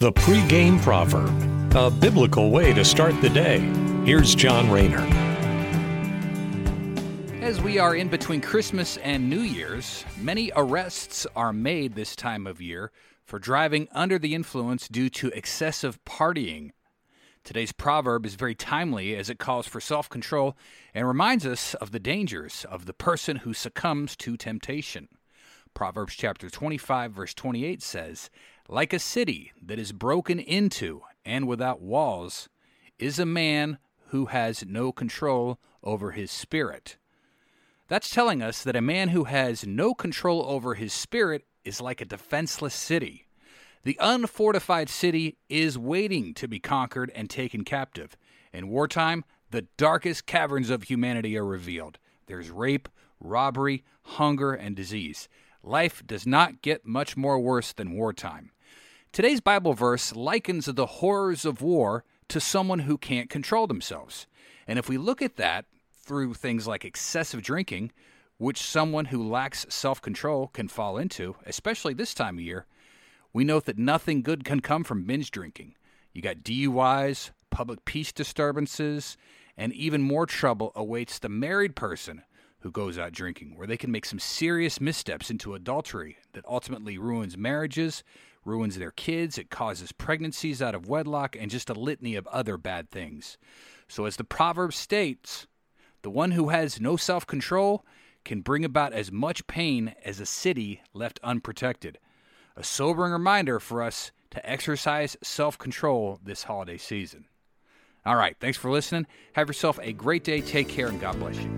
The pregame proverb, a biblical way to start the day. Here's John Rayner. As we are in between Christmas and New Year's, many arrests are made this time of year for driving under the influence due to excessive partying. Today's proverb is very timely as it calls for self control and reminds us of the dangers of the person who succumbs to temptation. Proverbs chapter 25, verse 28 says, Like a city that is broken into and without walls is a man who has no control over his spirit. That's telling us that a man who has no control over his spirit is like a defenseless city. The unfortified city is waiting to be conquered and taken captive. In wartime, the darkest caverns of humanity are revealed. There's rape, robbery, hunger, and disease. Life does not get much more worse than wartime. Today's Bible verse likens the horrors of war to someone who can't control themselves. And if we look at that through things like excessive drinking, which someone who lacks self control can fall into, especially this time of year, we note that nothing good can come from binge drinking. You got DUIs, public peace disturbances, and even more trouble awaits the married person who goes out drinking, where they can make some serious missteps into adultery that ultimately ruins marriages, ruins their kids, it causes pregnancies out of wedlock, and just a litany of other bad things. So, as the proverb states, the one who has no self control can bring about as much pain as a city left unprotected. A sobering reminder for us to exercise self control this holiday season. All right, thanks for listening. Have yourself a great day. Take care, and God bless you.